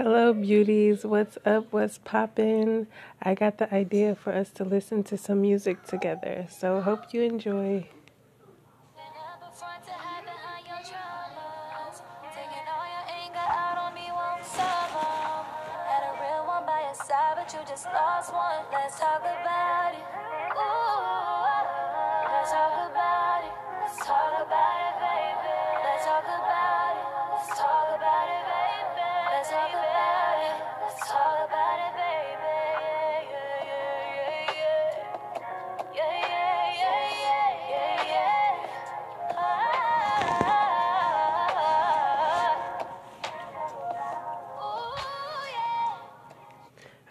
Hello, beauties. What's up? What's poppin'? I got the idea for us to listen to some music together, so hope you enjoy.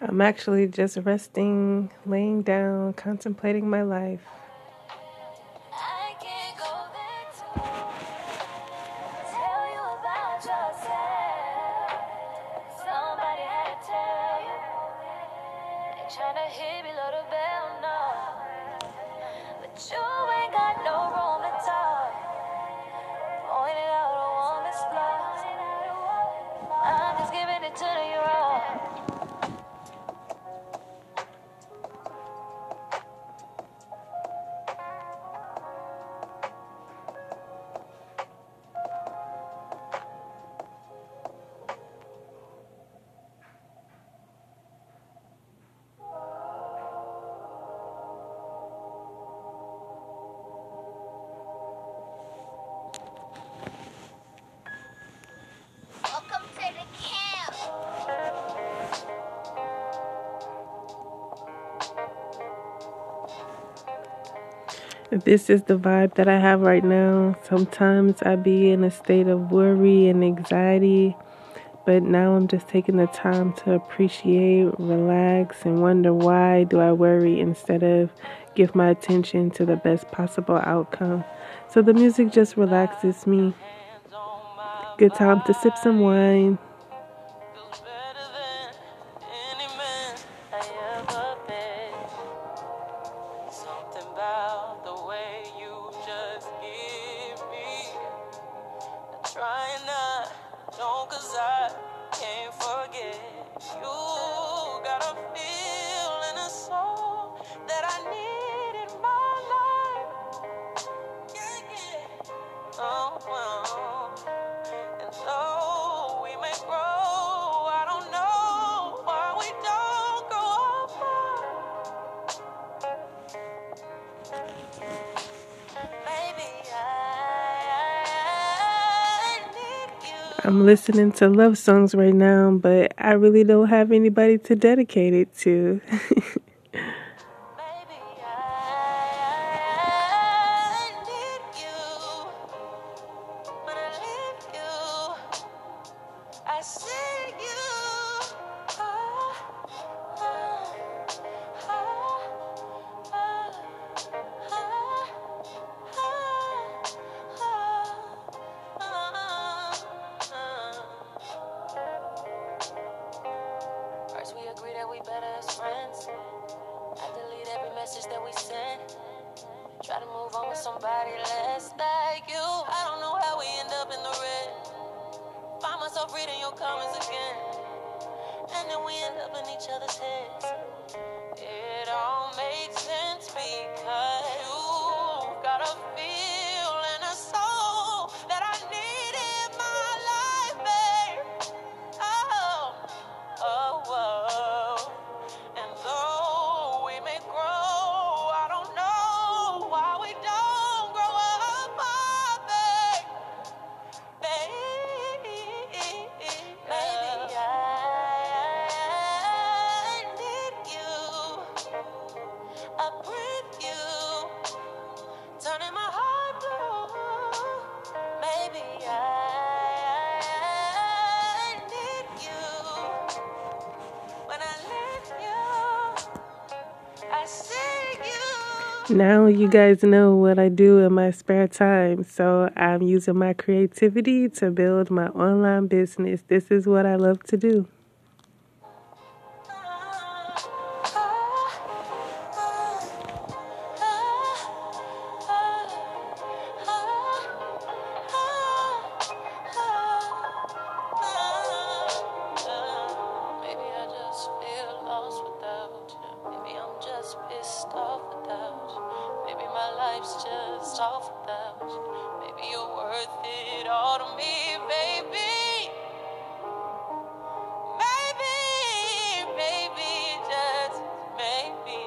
I'm actually just resting, laying down, contemplating my life. This is the vibe that I have right now. Sometimes I be in a state of worry and anxiety, but now I'm just taking the time to appreciate, relax, and wonder why do I worry instead of give my attention to the best possible outcome. So the music just relaxes me. Good time to sip some wine. Don't cause I can't forget. You I'm listening to love songs right now, but I really don't have anybody to dedicate it to. that we better as friends. I delete every message that we send. Try to move on with somebody less like you. I don't know how we end up in the red. Find myself reading your comments again. And then we end up in each other's heads. It all makes sense because Now you guys know what I do in my spare time, so I'm using my creativity to build my online business. This is what I love to do. Maybe you're worth it all to me, baby. Maybe, maybe, just maybe.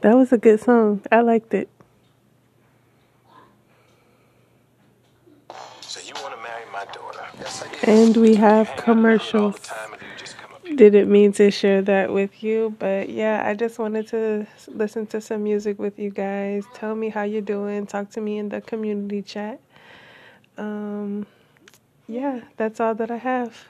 That was a good song. I liked it. So you want to marry my daughter? Yes, I do. And we have commercials. Didn't mean to share that with you, but yeah, I just wanted to listen to some music with you guys. Tell me how you're doing. Talk to me in the community chat. Um, yeah, that's all that I have.